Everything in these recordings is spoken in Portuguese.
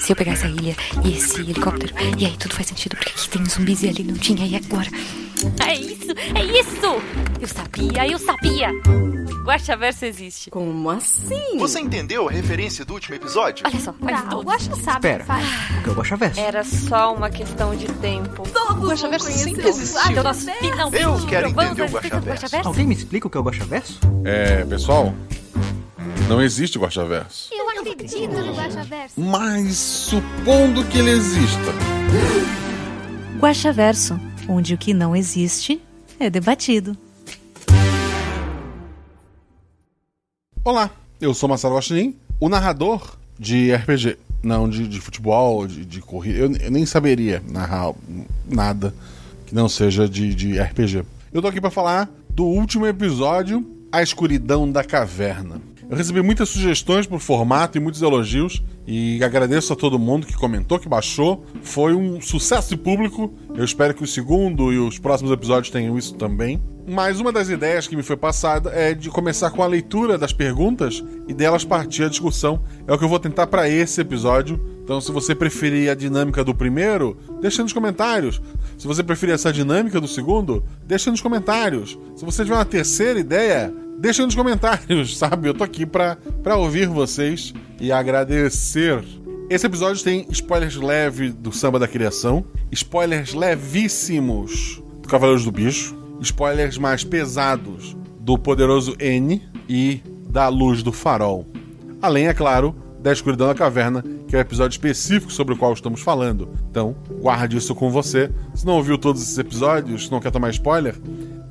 Se eu pegar essa ilha e esse helicóptero, e aí tudo faz sentido, porque aqui tem zumbis e ali não tinha, e agora? É isso, é isso! Eu sabia, eu sabia! Guaxaverso existe. Como assim? Você entendeu a referência do último episódio? Olha só, faz Tá, o todo Guaxa sabe Espera. o que é o Guaxaverso? Era só uma questão de tempo. Todos O Guaxaverso sempre existiu. Então nós Guaxaverso. finalmente Eu quero entender o Guaxaverso. Alguém me explica o que é o Guaxaverso? É, pessoal, não existe Guaxaverso. Eu acredito no Guaxaverso. Mas supondo que ele exista. Guaxaverso, onde o que não existe é debatido. Olá, eu sou Marcelo Guaxinim, o narrador de RPG. Não, de, de futebol, de, de corrida. Eu, eu nem saberia narrar nada que não seja de, de RPG. Eu tô aqui pra falar do último episódio, A Escuridão da Caverna. Eu recebi muitas sugestões pro formato e muitos elogios. E agradeço a todo mundo que comentou, que baixou. Foi um sucesso de público. Eu espero que o segundo e os próximos episódios tenham isso também. Mas uma das ideias que me foi passada é de começar com a leitura das perguntas e delas partir a discussão. É o que eu vou tentar para esse episódio. Então, se você preferir a dinâmica do primeiro, deixa nos comentários. Se você preferir essa dinâmica do segundo, deixa nos comentários. Se você tiver uma terceira ideia, deixa nos comentários, sabe? Eu tô aqui pra, pra ouvir vocês e agradecer. Esse episódio tem spoilers leves do Samba da Criação, spoilers levíssimos do Cavaleiros do Bicho, spoilers mais pesados do Poderoso N e da Luz do Farol. Além, é claro, da Escuridão da Caverna, que é o episódio específico sobre o qual estamos falando. Então, guarde isso com você. Se não ouviu todos esses episódios, se não quer tomar spoiler,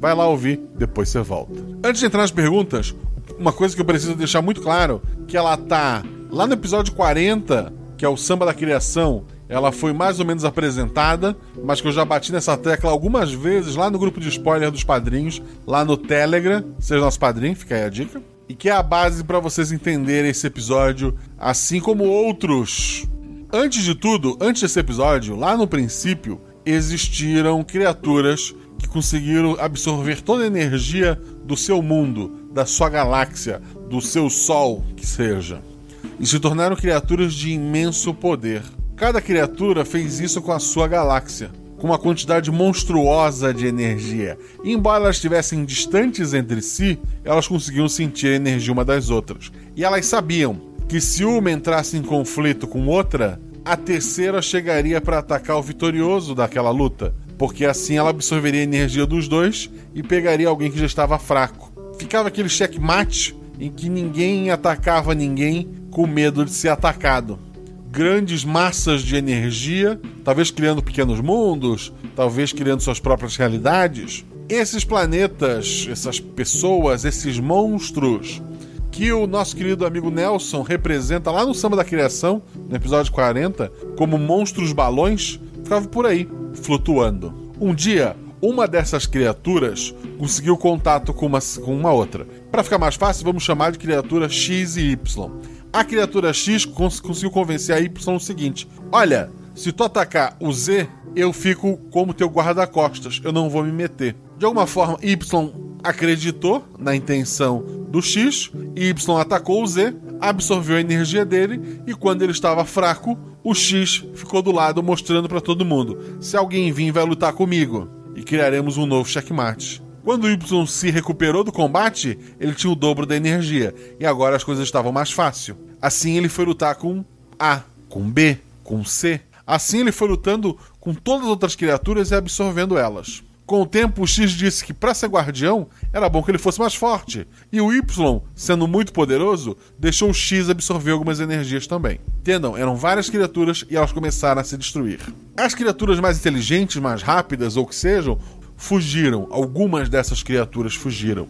vai lá ouvir, depois você volta. Antes de entrar nas perguntas, uma coisa que eu preciso deixar muito claro, que ela tá lá no episódio 40, que é o Samba da Criação, ela foi mais ou menos apresentada, mas que eu já bati nessa tecla algumas vezes lá no grupo de spoiler dos padrinhos, lá no Telegram, seja nosso padrinho, fica aí a dica. E que é a base para vocês entenderem esse episódio, assim como outros. Antes de tudo, antes desse episódio, lá no princípio, existiram criaturas que conseguiram absorver toda a energia do seu mundo, da sua galáxia, do seu sol, que seja, e se tornaram criaturas de imenso poder. Cada criatura fez isso com a sua galáxia, com uma quantidade monstruosa de energia. E embora elas estivessem distantes entre si, elas conseguiam sentir a energia uma das outras. E elas sabiam que se uma entrasse em conflito com outra, a terceira chegaria para atacar o vitorioso daquela luta, porque assim ela absorveria a energia dos dois e pegaria alguém que já estava fraco. Ficava aquele checkmate em que ninguém atacava ninguém com medo de ser atacado grandes massas de energia, talvez criando pequenos mundos, talvez criando suas próprias realidades. Esses planetas, essas pessoas, esses monstros que o nosso querido amigo Nelson representa lá no Samba da Criação, no episódio 40, como monstros balões, ficavam por aí, flutuando. Um dia, uma dessas criaturas conseguiu contato com uma, com uma outra. Para ficar mais fácil, vamos chamar de criatura X e Y. A criatura X cons conseguiu convencer a Y o seguinte: Olha, se tu atacar o Z, eu fico como teu guarda-costas, eu não vou me meter. De alguma forma, Y acreditou na intenção do X, Y atacou o Z, absorveu a energia dele e quando ele estava fraco, o X ficou do lado mostrando para todo mundo: se alguém vir, vai lutar comigo e criaremos um novo checkmate. Quando o Y se recuperou do combate, ele tinha o dobro da energia e agora as coisas estavam mais fácil. Assim ele foi lutar com A, com B, com C. Assim ele foi lutando com todas as outras criaturas e absorvendo elas. Com o tempo, o X disse que para ser guardião era bom que ele fosse mais forte. E o Y, sendo muito poderoso, deixou o X absorver algumas energias também. Entendam, eram várias criaturas e elas começaram a se destruir. As criaturas mais inteligentes, mais rápidas ou que sejam, fugiram. Algumas dessas criaturas fugiram.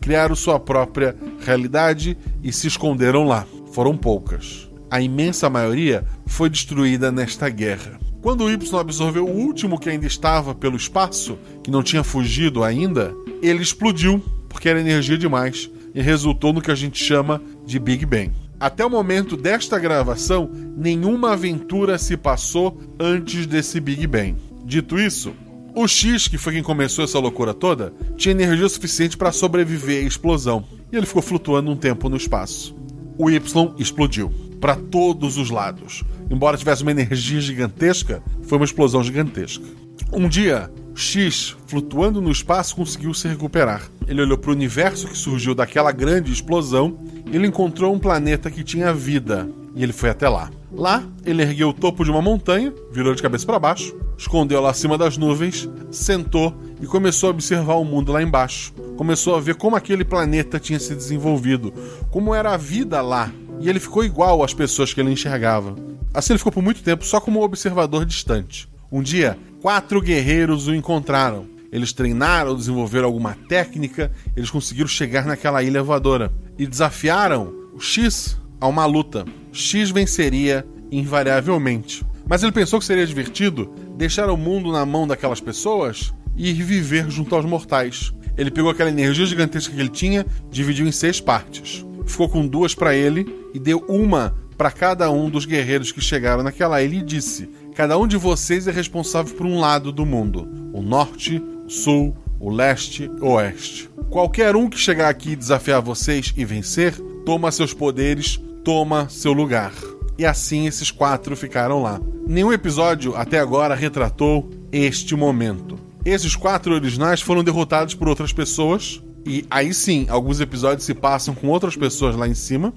Criaram sua própria realidade e se esconderam lá. Foram poucas. A imensa maioria foi destruída nesta guerra. Quando o Y absorveu o último que ainda estava pelo espaço, que não tinha fugido ainda, ele explodiu, porque era energia demais, e resultou no que a gente chama de Big Bang. Até o momento desta gravação, nenhuma aventura se passou antes desse Big Bang. Dito isso, o X, que foi quem começou essa loucura toda, tinha energia suficiente para sobreviver à explosão, e ele ficou flutuando um tempo no espaço. O Y explodiu. Para todos os lados. Embora tivesse uma energia gigantesca, foi uma explosão gigantesca. Um dia, X, flutuando no espaço, conseguiu se recuperar. Ele olhou para o universo que surgiu daquela grande explosão e ele encontrou um planeta que tinha vida. E ele foi até lá. Lá, ele ergueu o topo de uma montanha, virou de cabeça para baixo, escondeu lá acima das nuvens, sentou e começou a observar o mundo lá embaixo. Começou a ver como aquele planeta tinha se desenvolvido, como era a vida lá. E ele ficou igual às pessoas que ele enxergava. Assim ele ficou por muito tempo só como um observador distante. Um dia, quatro guerreiros o encontraram. Eles treinaram, desenvolveram alguma técnica, eles conseguiram chegar naquela ilha voadora e desafiaram o X a uma luta. X venceria invariavelmente. Mas ele pensou que seria divertido deixar o mundo na mão daquelas pessoas e ir viver junto aos mortais. Ele pegou aquela energia gigantesca que ele tinha, dividiu em seis partes. Ficou com duas para ele e deu uma para cada um dos guerreiros que chegaram naquela ilha e disse: Cada um de vocês é responsável por um lado do mundo: o norte, o sul, o leste, o oeste. Qualquer um que chegar aqui desafiar vocês e vencer, toma seus poderes, toma seu lugar. E assim esses quatro ficaram lá. Nenhum episódio até agora retratou este momento. Esses quatro originais foram derrotados por outras pessoas. E aí sim, alguns episódios se passam com outras pessoas lá em cima.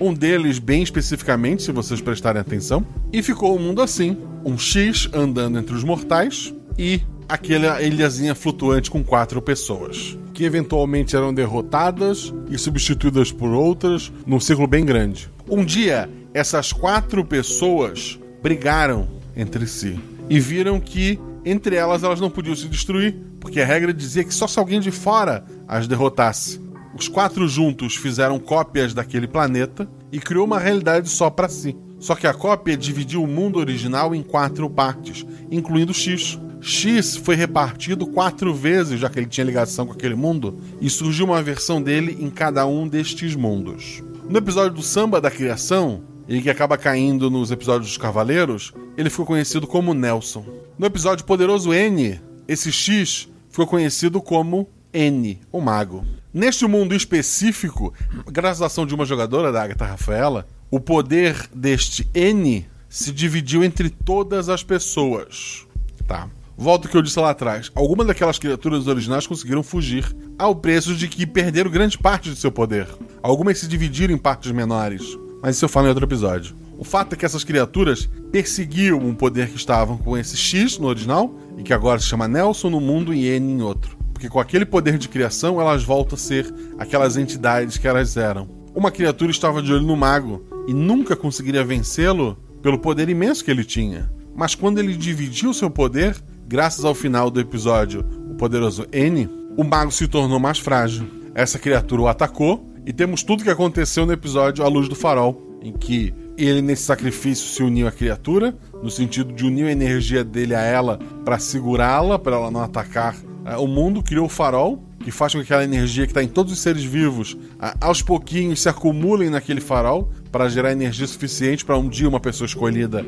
Um deles, bem especificamente, se vocês prestarem atenção. E ficou o mundo assim: um X andando entre os mortais e aquela ilhazinha flutuante com quatro pessoas, que eventualmente eram derrotadas e substituídas por outras num ciclo bem grande. Um dia, essas quatro pessoas brigaram entre si e viram que entre elas elas não podiam se destruir, porque a regra dizia que só se alguém de fora as derrotasse. Os quatro juntos fizeram cópias daquele planeta e criou uma realidade só para si. Só que a cópia dividiu o mundo original em quatro partes, incluindo X. X foi repartido quatro vezes, já que ele tinha ligação com aquele mundo, e surgiu uma versão dele em cada um destes mundos. No episódio do Samba da Criação, ele que acaba caindo nos episódios dos Cavaleiros, ele ficou conhecido como Nelson. No episódio Poderoso N, esse X ficou conhecido como N, o Mago. Neste mundo específico, graças à ação de uma jogadora, da Agatha Rafaela, o poder deste N se dividiu entre todas as pessoas. Tá. Volto ao que eu disse lá atrás. Algumas daquelas criaturas originais conseguiram fugir ao preço de que perderam grande parte de seu poder. Algumas se dividiram em partes menores. Mas isso eu falo em outro episódio. O fato é que essas criaturas perseguiam um poder que estavam com esse X no original e que agora se chama Nelson no mundo e N em outro. Porque com aquele poder de criação elas voltam a ser aquelas entidades que elas eram. Uma criatura estava de olho no mago e nunca conseguiria vencê-lo pelo poder imenso que ele tinha. Mas quando ele dividiu seu poder, graças ao final do episódio O Poderoso N, o mago se tornou mais frágil. Essa criatura o atacou e temos tudo que aconteceu no episódio A Luz do Farol, em que ele nesse sacrifício se uniu à criatura, no sentido de unir a energia dele a ela para segurá-la, para ela não atacar uh, o mundo, criou o farol, que faz com que aquela energia que está em todos os seres vivos, aos pouquinhos se acumulem naquele farol para gerar energia suficiente para um dia uma pessoa escolhida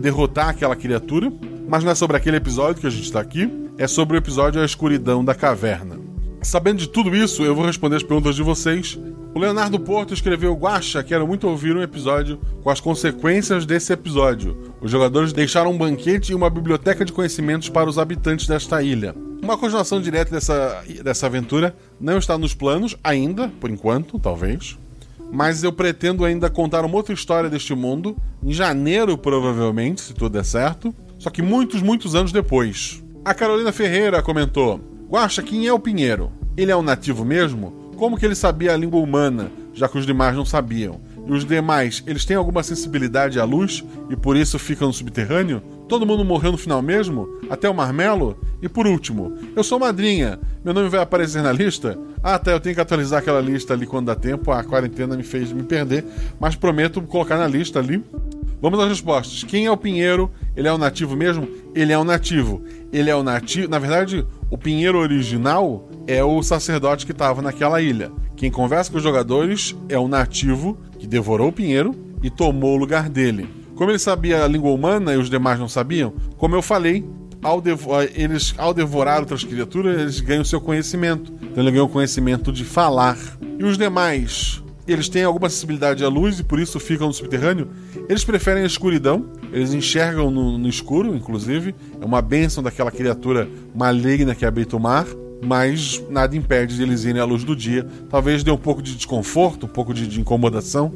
derrotar aquela criatura. Mas não é sobre aquele episódio que a gente está aqui, é sobre o episódio A Escuridão da Caverna. Sabendo de tudo isso, eu vou responder as perguntas de vocês. O Leonardo Porto escreveu Guacha, quero muito ouvir um episódio com as consequências desse episódio. Os jogadores deixaram um banquete e uma biblioteca de conhecimentos para os habitantes desta ilha. Uma continuação direta dessa, dessa aventura não está nos planos ainda, por enquanto, talvez. Mas eu pretendo ainda contar uma outra história deste mundo, em janeiro, provavelmente, se tudo der certo. Só que muitos, muitos anos depois. A Carolina Ferreira comentou: Guacha, quem é o Pinheiro? Ele é um nativo mesmo? Como que ele sabia a língua humana, já que os demais não sabiam? E os demais, eles têm alguma sensibilidade à luz e por isso ficam no subterrâneo? Todo mundo morreu no final mesmo? Até o Marmelo? E por último, eu sou madrinha. Meu nome vai aparecer na lista? Ah, tá, eu tenho que atualizar aquela lista ali quando dá tempo. A quarentena me fez me perder, mas prometo colocar na lista ali. Vamos às respostas. Quem é o Pinheiro? Ele é o nativo mesmo? Ele é o nativo. Ele é o nativo. Na verdade, o Pinheiro original é o sacerdote que estava naquela ilha. Quem conversa com os jogadores é o nativo que devorou o Pinheiro e tomou o lugar dele. Como ele sabia a língua humana e os demais não sabiam, como eu falei, ao, devo eles, ao devorar outras criaturas, eles ganham seu conhecimento. Então ele ganhou o conhecimento de falar. E os demais eles têm alguma acessibilidade à luz e por isso ficam no subterrâneo, eles preferem a escuridão, eles enxergam no, no escuro, inclusive. É uma bênção daquela criatura maligna que habita o mar, mas nada impede de eles irem à luz do dia. Talvez dê um pouco de desconforto, um pouco de, de incomodação.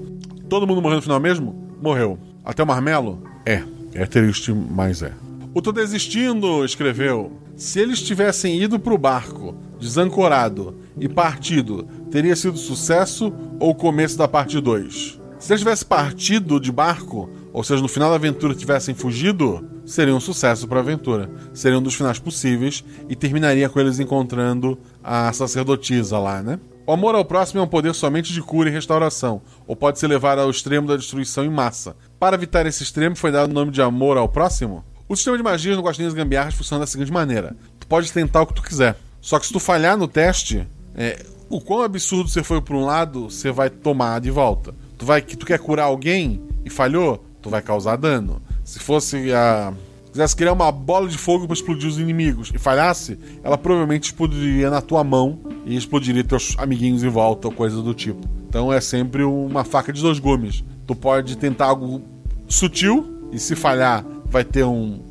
Todo mundo morreu no final mesmo? Morreu. Até o marmelo? É. É triste, mas é. O Tô Desistindo escreveu: Se eles tivessem ido pro barco, desancorado e partido, teria sido sucesso ou começo da parte 2? Se eles tivessem partido de barco, ou seja, no final da aventura tivessem fugido, seria um sucesso para a aventura. Seria um dos finais possíveis e terminaria com eles encontrando a sacerdotisa lá, né? O amor ao próximo é um poder somente de cura e restauração, ou pode ser levado ao extremo da destruição em massa. Para evitar esse extremo, foi dado o nome de amor ao próximo? O sistema de magias no Guaxinins Gambiarras funciona da seguinte maneira: tu pode tentar o que tu quiser. Só que se tu falhar no teste, é, o quão absurdo você foi para um lado, você vai tomar de volta. Tu vai que tu quer curar alguém e falhou, tu vai causar dano. Se fosse a quisesse criar uma bola de fogo para explodir os inimigos e falhasse, ela provavelmente explodiria na tua mão e explodiria teus amiguinhos em volta ou coisa do tipo. Então é sempre uma faca de dois gumes. Tu pode tentar algo sutil e se falhar vai ter um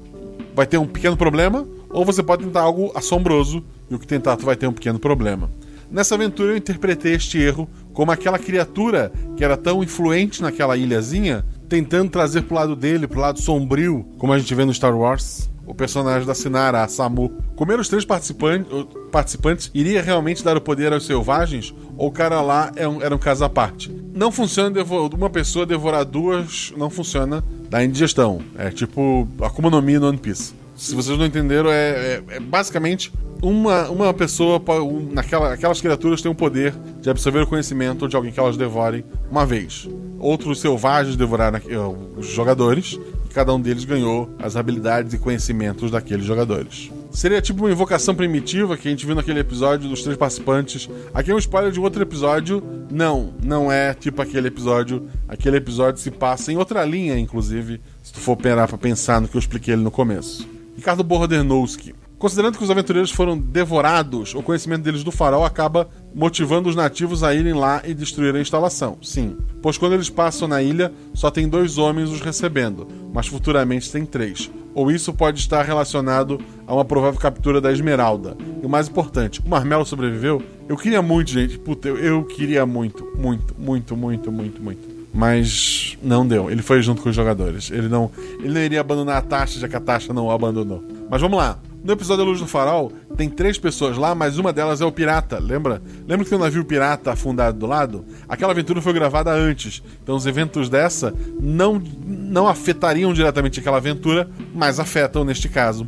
vai ter um pequeno problema, ou você pode tentar algo assombroso e o que tentar tu vai ter um pequeno problema. Nessa aventura eu interpretei este erro como aquela criatura que era tão influente naquela ilhazinha, tentando trazer pro lado dele, pro lado sombrio, como a gente vê no Star Wars, o personagem da Sinara, a Samu. Comer os três participantes, participantes iria realmente dar o poder aos selvagens? Ou o cara lá é um, era um caso à parte? Não funciona uma pessoa devorar duas, não funciona da indigestão. É tipo Akuma no Mi no One Piece. Se vocês não entenderam, é, é, é basicamente uma, uma pessoa, um, naquela, aquelas criaturas têm o poder de absorver o conhecimento de alguém que elas devorem uma vez. Outros selvagens devoraram uh, os jogadores e cada um deles ganhou as habilidades e conhecimentos daqueles jogadores. Seria tipo uma invocação primitiva que a gente viu naquele episódio dos três participantes. Aqui é um spoiler de outro episódio. Não, não é tipo aquele episódio. Aquele episódio se passa em outra linha, inclusive, se tu for parar pra pensar no que eu expliquei ali no começo. Ricardo Bordenowski. Considerando que os aventureiros foram devorados, o conhecimento deles do farol acaba motivando os nativos a irem lá e destruir a instalação. Sim, pois quando eles passam na ilha, só tem dois homens os recebendo, mas futuramente tem três. Ou isso pode estar relacionado a uma provável captura da Esmeralda. E o mais importante, o Marmelo sobreviveu? Eu queria muito, gente. Puta, eu, eu queria muito, muito, muito, muito, muito, muito mas não deu. Ele foi junto com os jogadores. Ele não, ele não iria abandonar a taxa, já que a taxa não o abandonou. Mas vamos lá. No episódio da Luz do Farol, tem três pessoas lá, mas uma delas é o pirata, lembra? Lembra que tem um navio pirata afundado do lado? Aquela aventura foi gravada antes, então os eventos dessa não, não afetariam diretamente aquela aventura, mas afetam neste caso.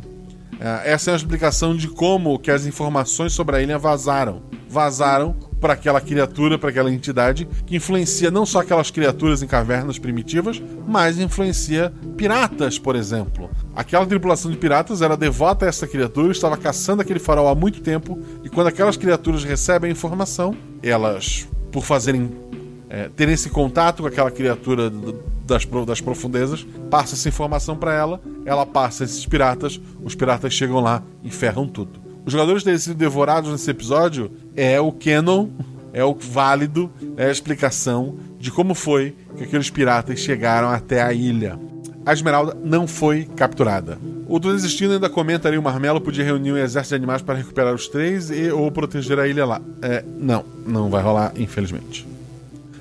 É, essa é a explicação de como que as informações sobre a ilha vazaram. Vazaram para aquela criatura, para aquela entidade, que influencia não só aquelas criaturas em cavernas primitivas, mas influencia piratas, por exemplo. Aquela tripulação de piratas era devota a essa criatura, estava caçando aquele farol há muito tempo, e quando aquelas criaturas recebem a informação, elas, por fazerem é, terem esse contato com aquela criatura das, das profundezas, passa essa informação para ela, ela passa esses piratas, os piratas chegam lá e ferram tudo os jogadores terem sido devorados nesse episódio é o canon, é o válido, é a explicação de como foi que aqueles piratas chegaram até a ilha. A Esmeralda não foi capturada. O do Desistindo ainda comenta ali o Marmelo podia reunir um exército de animais para recuperar os três e ou proteger a ilha lá. É, não, não vai rolar, infelizmente.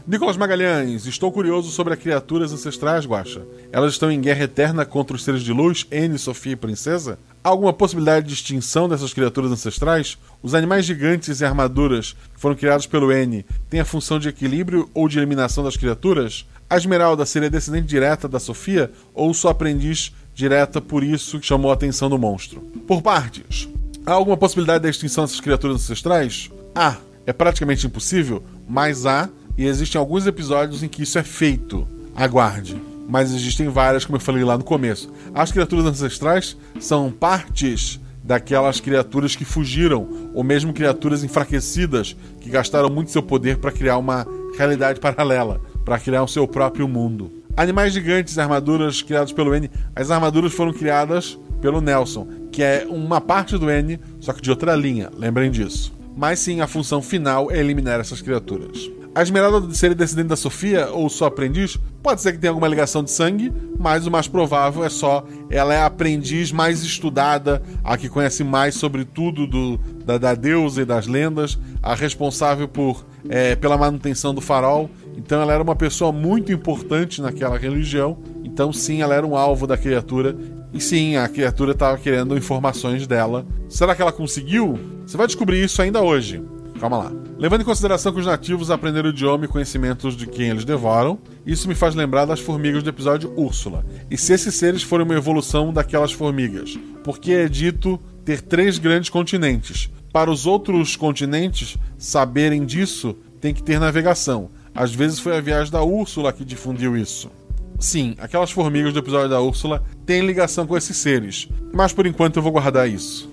Nicolas Magalhães, estou curioso sobre as criaturas ancestrais, Guacha. Elas estão em guerra eterna contra os seres de luz, N, Sofia e Princesa? Há alguma possibilidade de extinção dessas criaturas ancestrais? Os animais gigantes e armaduras que foram criados pelo N têm a função de equilíbrio ou de eliminação das criaturas? A Esmeralda seria descendente direta da Sofia ou sua aprendiz direta, por isso chamou a atenção do monstro? Por partes. Há alguma possibilidade da extinção dessas criaturas ancestrais? Há. É praticamente impossível, mas há e existem alguns episódios em que isso é feito. Aguarde. Mas existem várias, como eu falei lá no começo. As criaturas ancestrais são partes daquelas criaturas que fugiram, ou mesmo criaturas enfraquecidas que gastaram muito seu poder para criar uma realidade paralela, para criar o seu próprio mundo. Animais gigantes, armaduras criadas pelo N. As armaduras foram criadas pelo Nelson, que é uma parte do N, só que de outra linha, lembrem disso. Mas sim, a função final é eliminar essas criaturas. A Esmeralda seria descendente da Sofia ou só aprendiz? Pode ser que tenha alguma ligação de sangue, mas o mais provável é só ela é a aprendiz mais estudada, a que conhece mais sobre tudo do, da, da deusa e das lendas, a responsável por é, pela manutenção do farol. Então ela era uma pessoa muito importante naquela religião. Então sim, ela era um alvo da criatura. E sim, a criatura estava querendo informações dela. Será que ela conseguiu? Você vai descobrir isso ainda hoje. Calma lá. Levando em consideração que os nativos aprenderam o idioma e conhecimentos de quem eles devoram, isso me faz lembrar das formigas do episódio Úrsula. E se esses seres forem uma evolução daquelas formigas? Porque é dito ter três grandes continentes. Para os outros continentes saberem disso, tem que ter navegação. Às vezes foi a viagem da Úrsula que difundiu isso. Sim, aquelas formigas do episódio da Úrsula têm ligação com esses seres, mas por enquanto eu vou guardar isso.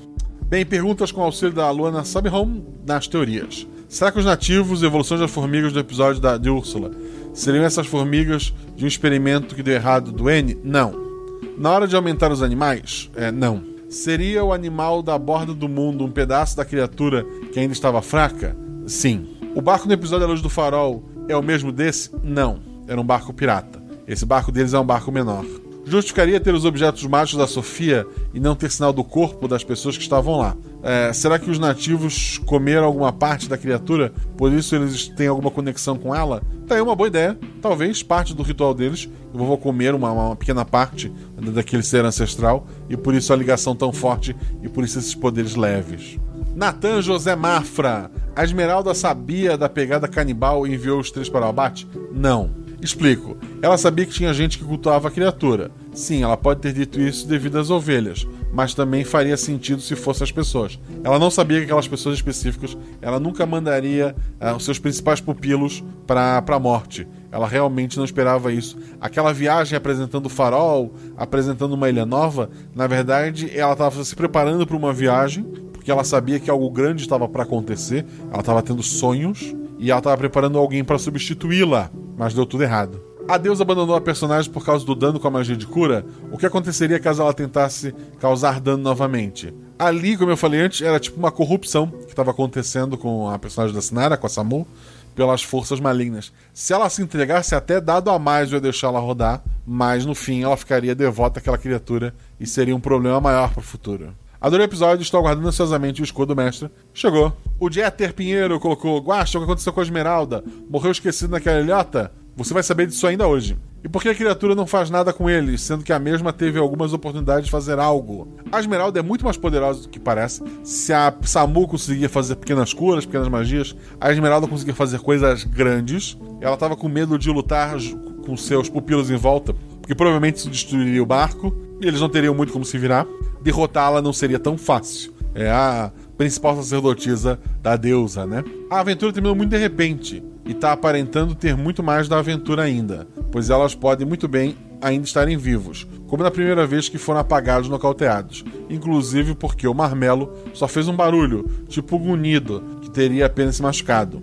Bem, perguntas com auxílio da Luana Sabihom nas teorias. Será que os nativos e evoluções das formigas do episódio da, de Úrsula seriam essas formigas de um experimento que deu errado do N? Não. Na hora de aumentar os animais? É, não. Seria o animal da borda do mundo um pedaço da criatura que ainda estava fraca? Sim. O barco no episódio da Luz do Farol é o mesmo desse? Não. Era um barco pirata. Esse barco deles é um barco menor. Justificaria ter os objetos mágicos da Sofia e não ter sinal do corpo das pessoas que estavam lá. É, será que os nativos comeram alguma parte da criatura? Por isso eles têm alguma conexão com ela? Tá aí uma boa ideia. Talvez parte do ritual deles. Eu vou comer uma, uma pequena parte daquele ser ancestral. E por isso a ligação tão forte. E por isso esses poderes leves. Natan José Mafra. A Esmeralda sabia da pegada canibal e enviou os três para o abate? Não. Explico. Ela sabia que tinha gente que cultuava a criatura. Sim, ela pode ter dito isso devido às ovelhas, mas também faria sentido se fossem as pessoas. Ela não sabia que aquelas pessoas específicas, ela nunca mandaria uh, os seus principais pupilos para a morte. Ela realmente não esperava isso. Aquela viagem apresentando o farol, apresentando uma ilha nova, na verdade, ela estava se preparando para uma viagem, porque ela sabia que algo grande estava para acontecer, ela estava tendo sonhos e ela estava preparando alguém para substituí-la mas deu tudo errado. A deusa abandonou a personagem por causa do dano com a magia de cura. O que aconteceria caso ela tentasse causar dano novamente? Ali, como eu falei antes, era tipo uma corrupção que estava acontecendo com a personagem da Sinara, com a Samu, pelas forças malignas. Se ela se entregasse, até dado a mais eu ia deixar ela rodar, mas no fim ela ficaria devota àquela criatura e seria um problema maior para o futuro. Adorei o episódio, estou aguardando ansiosamente o escudo mestre. Chegou. O Jeter Pinheiro colocou: Guacha, o que aconteceu com a Esmeralda? Morreu esquecido naquela ilhota? Você vai saber disso ainda hoje. E por que a criatura não faz nada com eles, sendo que a mesma teve algumas oportunidades de fazer algo? A Esmeralda é muito mais poderosa do que parece. Se a Samu conseguia fazer pequenas curas, pequenas magias, a Esmeralda conseguia fazer coisas grandes. Ela estava com medo de lutar com seus pupilos em volta, porque provavelmente isso destruiria o barco e eles não teriam muito como se virar derrotá-la não seria tão fácil. É a principal sacerdotisa da deusa, né? A aventura terminou muito de repente e está aparentando ter muito mais da aventura ainda, pois elas podem muito bem ainda estarem vivos, como na primeira vez que foram apagados nocauteados, inclusive porque o marmelo só fez um barulho, tipo um unido, que teria apenas se machucado.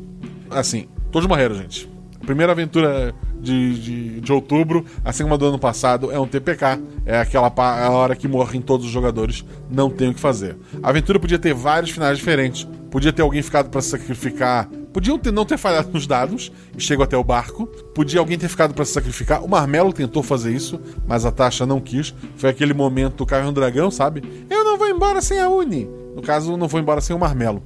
Assim, todos morreram, gente. Primeira aventura de, de, de, outubro, assim como a do ano passado, é um TPK. É aquela é a hora que morrem todos os jogadores, não tem o que fazer. A aventura podia ter vários finais diferentes. Podia ter alguém ficado para sacrificar. Podiam ter, não ter falhado nos dados e chegou até o barco. Podia alguém ter ficado para se sacrificar. O Marmelo tentou fazer isso, mas a Tasha não quis. Foi aquele momento caiu um dragão, sabe? Eu não vou embora sem a Uni. No caso, não vou embora sem o Marmelo.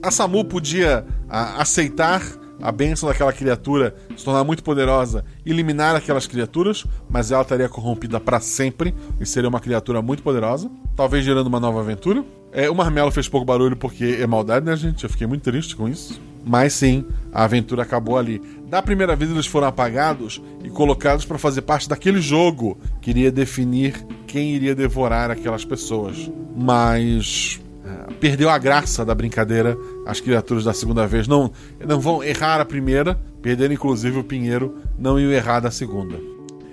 A Samu podia a, aceitar a bênção daquela criatura se tornar muito poderosa, eliminar aquelas criaturas, mas ela estaria corrompida para sempre e seria uma criatura muito poderosa, talvez gerando uma nova aventura. É, o Marmelo fez pouco barulho porque é maldade, né, gente? Eu fiquei muito triste com isso. Mas sim, a aventura acabou ali. Da primeira vez eles foram apagados e colocados para fazer parte daquele jogo que iria definir quem iria devorar aquelas pessoas. Mas perdeu a graça da brincadeira. As criaturas da segunda vez não, não vão errar a primeira, perderam inclusive o Pinheiro, não iam errar da segunda.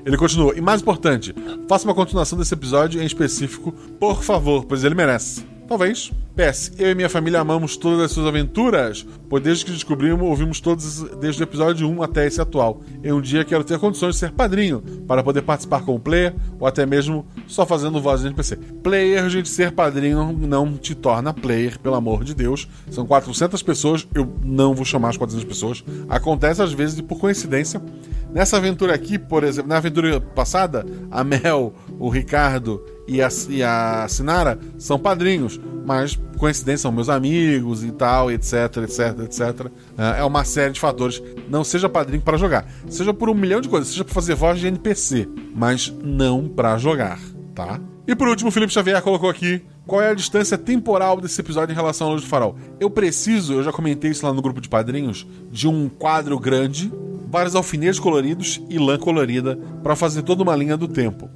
Ele continua. E mais importante, faça uma continuação desse episódio em específico, por favor, pois ele merece. Talvez. PS, eu e minha família amamos todas as suas aventuras, pois desde que descobrimos, ouvimos todos desde o episódio 1 até esse atual. E um dia quero ter condições de ser padrinho, para poder participar com o player, ou até mesmo só fazendo voz de NPC. Player, gente, ser padrinho não te torna player, pelo amor de Deus. São 400 pessoas, eu não vou chamar as 400 pessoas. Acontece às vezes por coincidência. Nessa aventura aqui, por exemplo, na aventura passada, a Mel, o Ricardo e a, e a Sinara são padrinhos, mas coincidência são meus amigos e tal, etc, etc, etc. É uma série de fatores. Não seja padrinho para jogar, seja por um milhão de coisas, seja para fazer voz de NPC, mas não para jogar, tá? E por último, o Felipe Xavier colocou aqui qual é a distância temporal desse episódio em relação à Luz do Farol. Eu preciso, eu já comentei isso lá no grupo de padrinhos, de um quadro grande, vários alfinetes coloridos e lã colorida para fazer toda uma linha do tempo.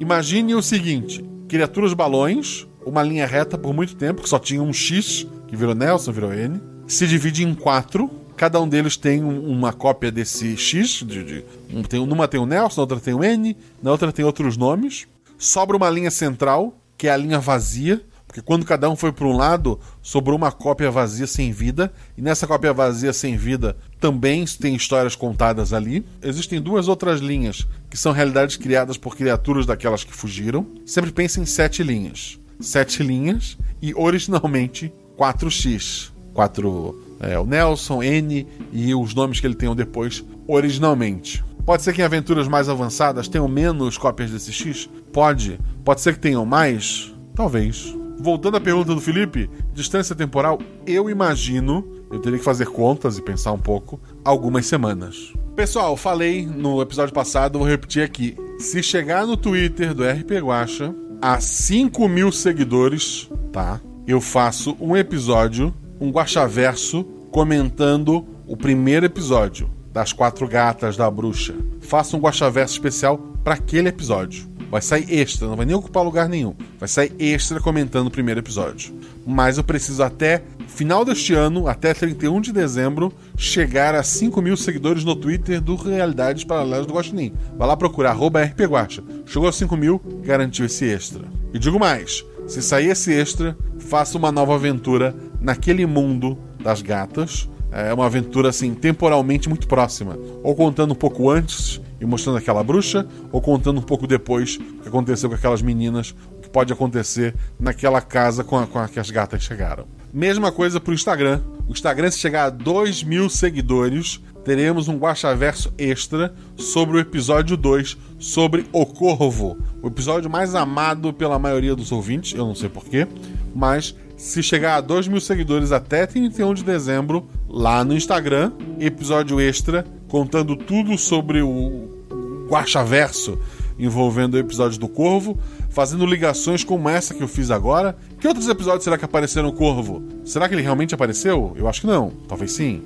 Imagine o seguinte: criaturas balões, uma linha reta por muito tempo, que só tinha um X, que virou Nelson, virou N, se divide em quatro. Cada um deles tem um, uma cópia desse X. De, de, um, tem, numa tem o Nelson, na outra tem o N, na outra tem outros nomes. Sobra uma linha central, que é a linha vazia, porque quando cada um foi para um lado, sobrou uma cópia vazia sem vida, e nessa cópia vazia sem vida também tem histórias contadas ali. Existem duas outras linhas, que são realidades criadas por criaturas daquelas que fugiram. Sempre pense em sete linhas. Sete linhas e originalmente 4x. 4 é, o Nelson, N e os nomes que ele tem depois originalmente. Pode ser que em aventuras mais avançadas tenham menos cópias desse X? Pode. Pode ser que tenham mais? Talvez voltando à pergunta do Felipe, distância temporal, eu imagino, eu teria que fazer contas e pensar um pouco, algumas semanas. Pessoal, falei no episódio passado, vou repetir aqui. Se chegar no Twitter do RP Guacha a 5 mil seguidores, tá? Eu faço um episódio, um Guachaverso, comentando o primeiro episódio das quatro gatas da bruxa. Faço um Guachaverso especial para aquele episódio. Vai sair extra, não vai nem ocupar lugar nenhum. Vai sair extra comentando o primeiro episódio. Mas eu preciso até final deste ano, até 31 de dezembro, chegar a 5 mil seguidores no Twitter do Realidades Paralelas do Guaxinim. Vai lá procurar, arroba rpguacha. Chegou a 5 mil, garantiu esse extra. E digo mais, se sair esse extra, faça uma nova aventura naquele mundo das gatas. É uma aventura, assim, temporalmente muito próxima. Ou contando um pouco antes e mostrando aquela bruxa, ou contando um pouco depois o que aconteceu com aquelas meninas, o que pode acontecer naquela casa com a, com a que as gatas chegaram. Mesma coisa pro Instagram. O Instagram, se chegar a 2 mil seguidores, teremos um Guaxaverso extra sobre o episódio 2, sobre o Corvo. O episódio mais amado pela maioria dos ouvintes, eu não sei porquê, mas se chegar a 2 mil seguidores até 31 de dezembro, lá no Instagram, episódio extra contando tudo sobre o Guaxaverso envolvendo o episódio do Corvo, fazendo ligações como essa que eu fiz agora. Que outros episódios será que apareceram no Corvo? Será que ele realmente apareceu? Eu acho que não. Talvez sim.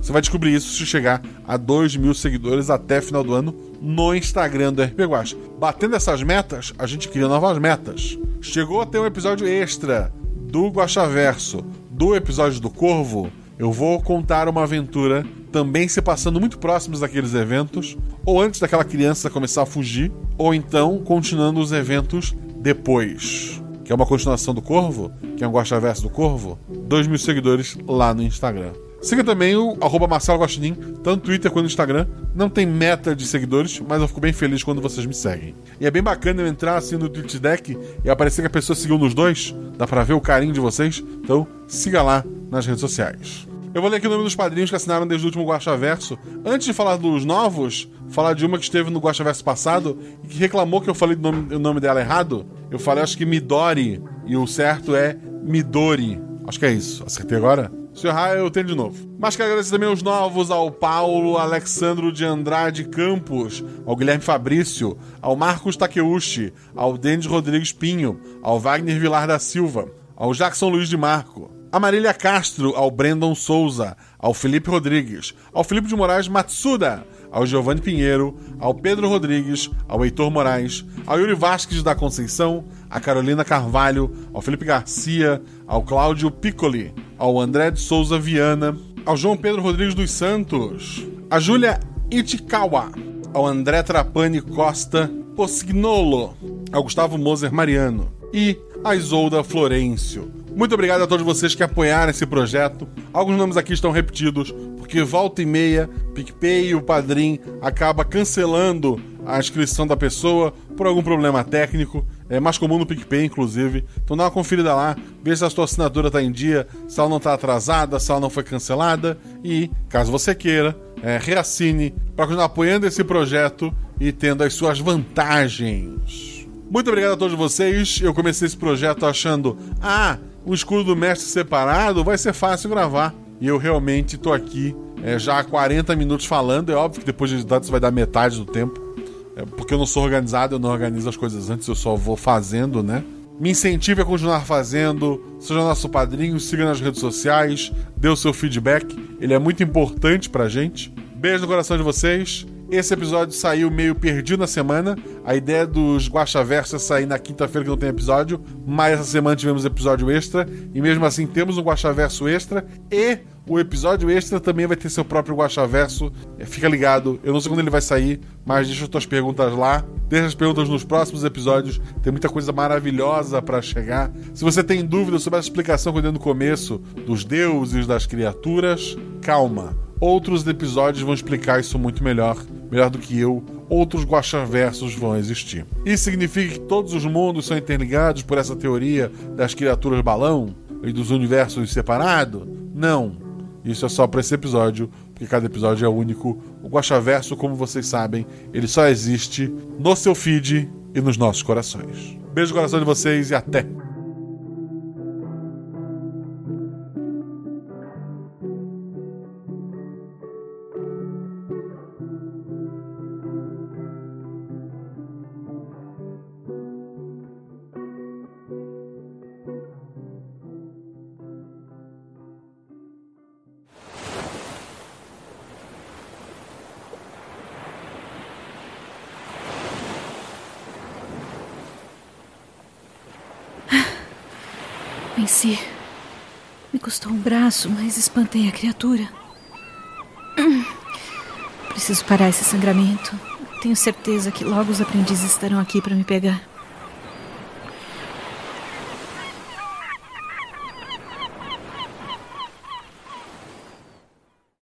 Você vai descobrir isso se chegar a 2 mil seguidores até final do ano no Instagram do RP Guacha. Batendo essas metas, a gente cria novas metas. Chegou a ter um episódio extra do Guaxaverso, do episódio do Corvo. Eu vou contar uma aventura também se passando muito próximos daqueles eventos, ou antes daquela criança começar a fugir, ou então continuando os eventos depois. Que é uma continuação do Corvo, que é um Gosta Verso do Corvo, 2 mil seguidores lá no Instagram. Siga também o arroba Marcelo Guaxinim, tanto no Twitter quanto no Instagram. Não tem meta de seguidores, mas eu fico bem feliz quando vocês me seguem. E é bem bacana eu entrar assim no Twitch Deck e aparecer que a pessoa seguiu nos dois. Dá pra ver o carinho de vocês. Então, siga lá nas redes sociais. Eu vou ler aqui o nome dos padrinhos que assinaram desde o último Guacha Verso. Antes de falar dos novos, falar de uma que esteve no Guacha Verso passado e que reclamou que eu falei o nome, dela errado. Eu falei, acho que Midori, e o certo é Midori. Acho que é isso. Acertei agora? Se errar, eu tenho de novo. Mas quero agradecer também os novos ao Paulo Alexandro de Andrade Campos, ao Guilherme Fabrício, ao Marcos Takeuchi, ao Denis Rodrigues Pinho, ao Wagner Vilar da Silva, ao Jackson Luiz de Marco, a Marília Castro, ao Brandon Souza, ao Felipe Rodrigues, ao Felipe de Moraes Matsuda, ao Giovanni Pinheiro, ao Pedro Rodrigues, ao Heitor Moraes, ao Yuri Vasques da Conceição, a Carolina Carvalho, ao Felipe Garcia, ao Cláudio Piccoli, ao André de Souza Viana, ao João Pedro Rodrigues dos Santos, a Júlia Itikawa, ao André Trapani Costa Posignolo, ao Gustavo Moser Mariano e a Isolda Florencio. Muito obrigado a todos vocês que apoiaram esse projeto. Alguns nomes aqui estão repetidos, porque volta e meia, PicPay e o Padrim acaba cancelando a inscrição da pessoa por algum problema técnico. É mais comum no PicPay, inclusive. Então dá uma conferida lá, vê se a sua assinatura está em dia, se ela não está atrasada, se ela não foi cancelada. E, caso você queira, é, reassine para continuar apoiando esse projeto e tendo as suas vantagens. Muito obrigado a todos vocês. Eu comecei esse projeto achando: ah, o escudo do mestre separado vai ser fácil gravar. E eu realmente estou aqui é, já há 40 minutos falando. É óbvio que depois de editado isso vai dar metade do tempo. É, porque eu não sou organizado, eu não organizo as coisas antes, eu só vou fazendo, né? Me incentive a continuar fazendo, seja nosso padrinho, siga nas redes sociais, dê o seu feedback, ele é muito importante pra gente. Beijo no coração de vocês. Esse episódio saiu meio perdido na semana. A ideia dos Guaxaverso é sair na quinta-feira que não tem episódio, mas essa semana tivemos episódio extra. E mesmo assim temos um Guaxaverso extra. E o episódio extra também vai ter seu próprio Guaxaverso. É, fica ligado, eu não sei quando ele vai sair, mas deixa as tuas perguntas lá. Deixa as perguntas nos próximos episódios. Tem muita coisa maravilhosa para chegar. Se você tem dúvidas sobre a explicação que eu dei no começo dos deuses, das criaturas, calma. Outros episódios vão explicar isso muito melhor melhor do que eu, outros guaxaversos vão existir. Isso significa que todos os mundos são interligados por essa teoria das criaturas balão e dos universos separados? Não. Isso é só para esse episódio, porque cada episódio é único. O Guaxaverso, como vocês sabem, ele só existe no seu feed e nos nossos corações. Beijo no coração de vocês e até! Braço, mas espantei a criatura. Hum. Preciso parar esse sangramento. Tenho certeza que logo os aprendizes estarão aqui para me pegar.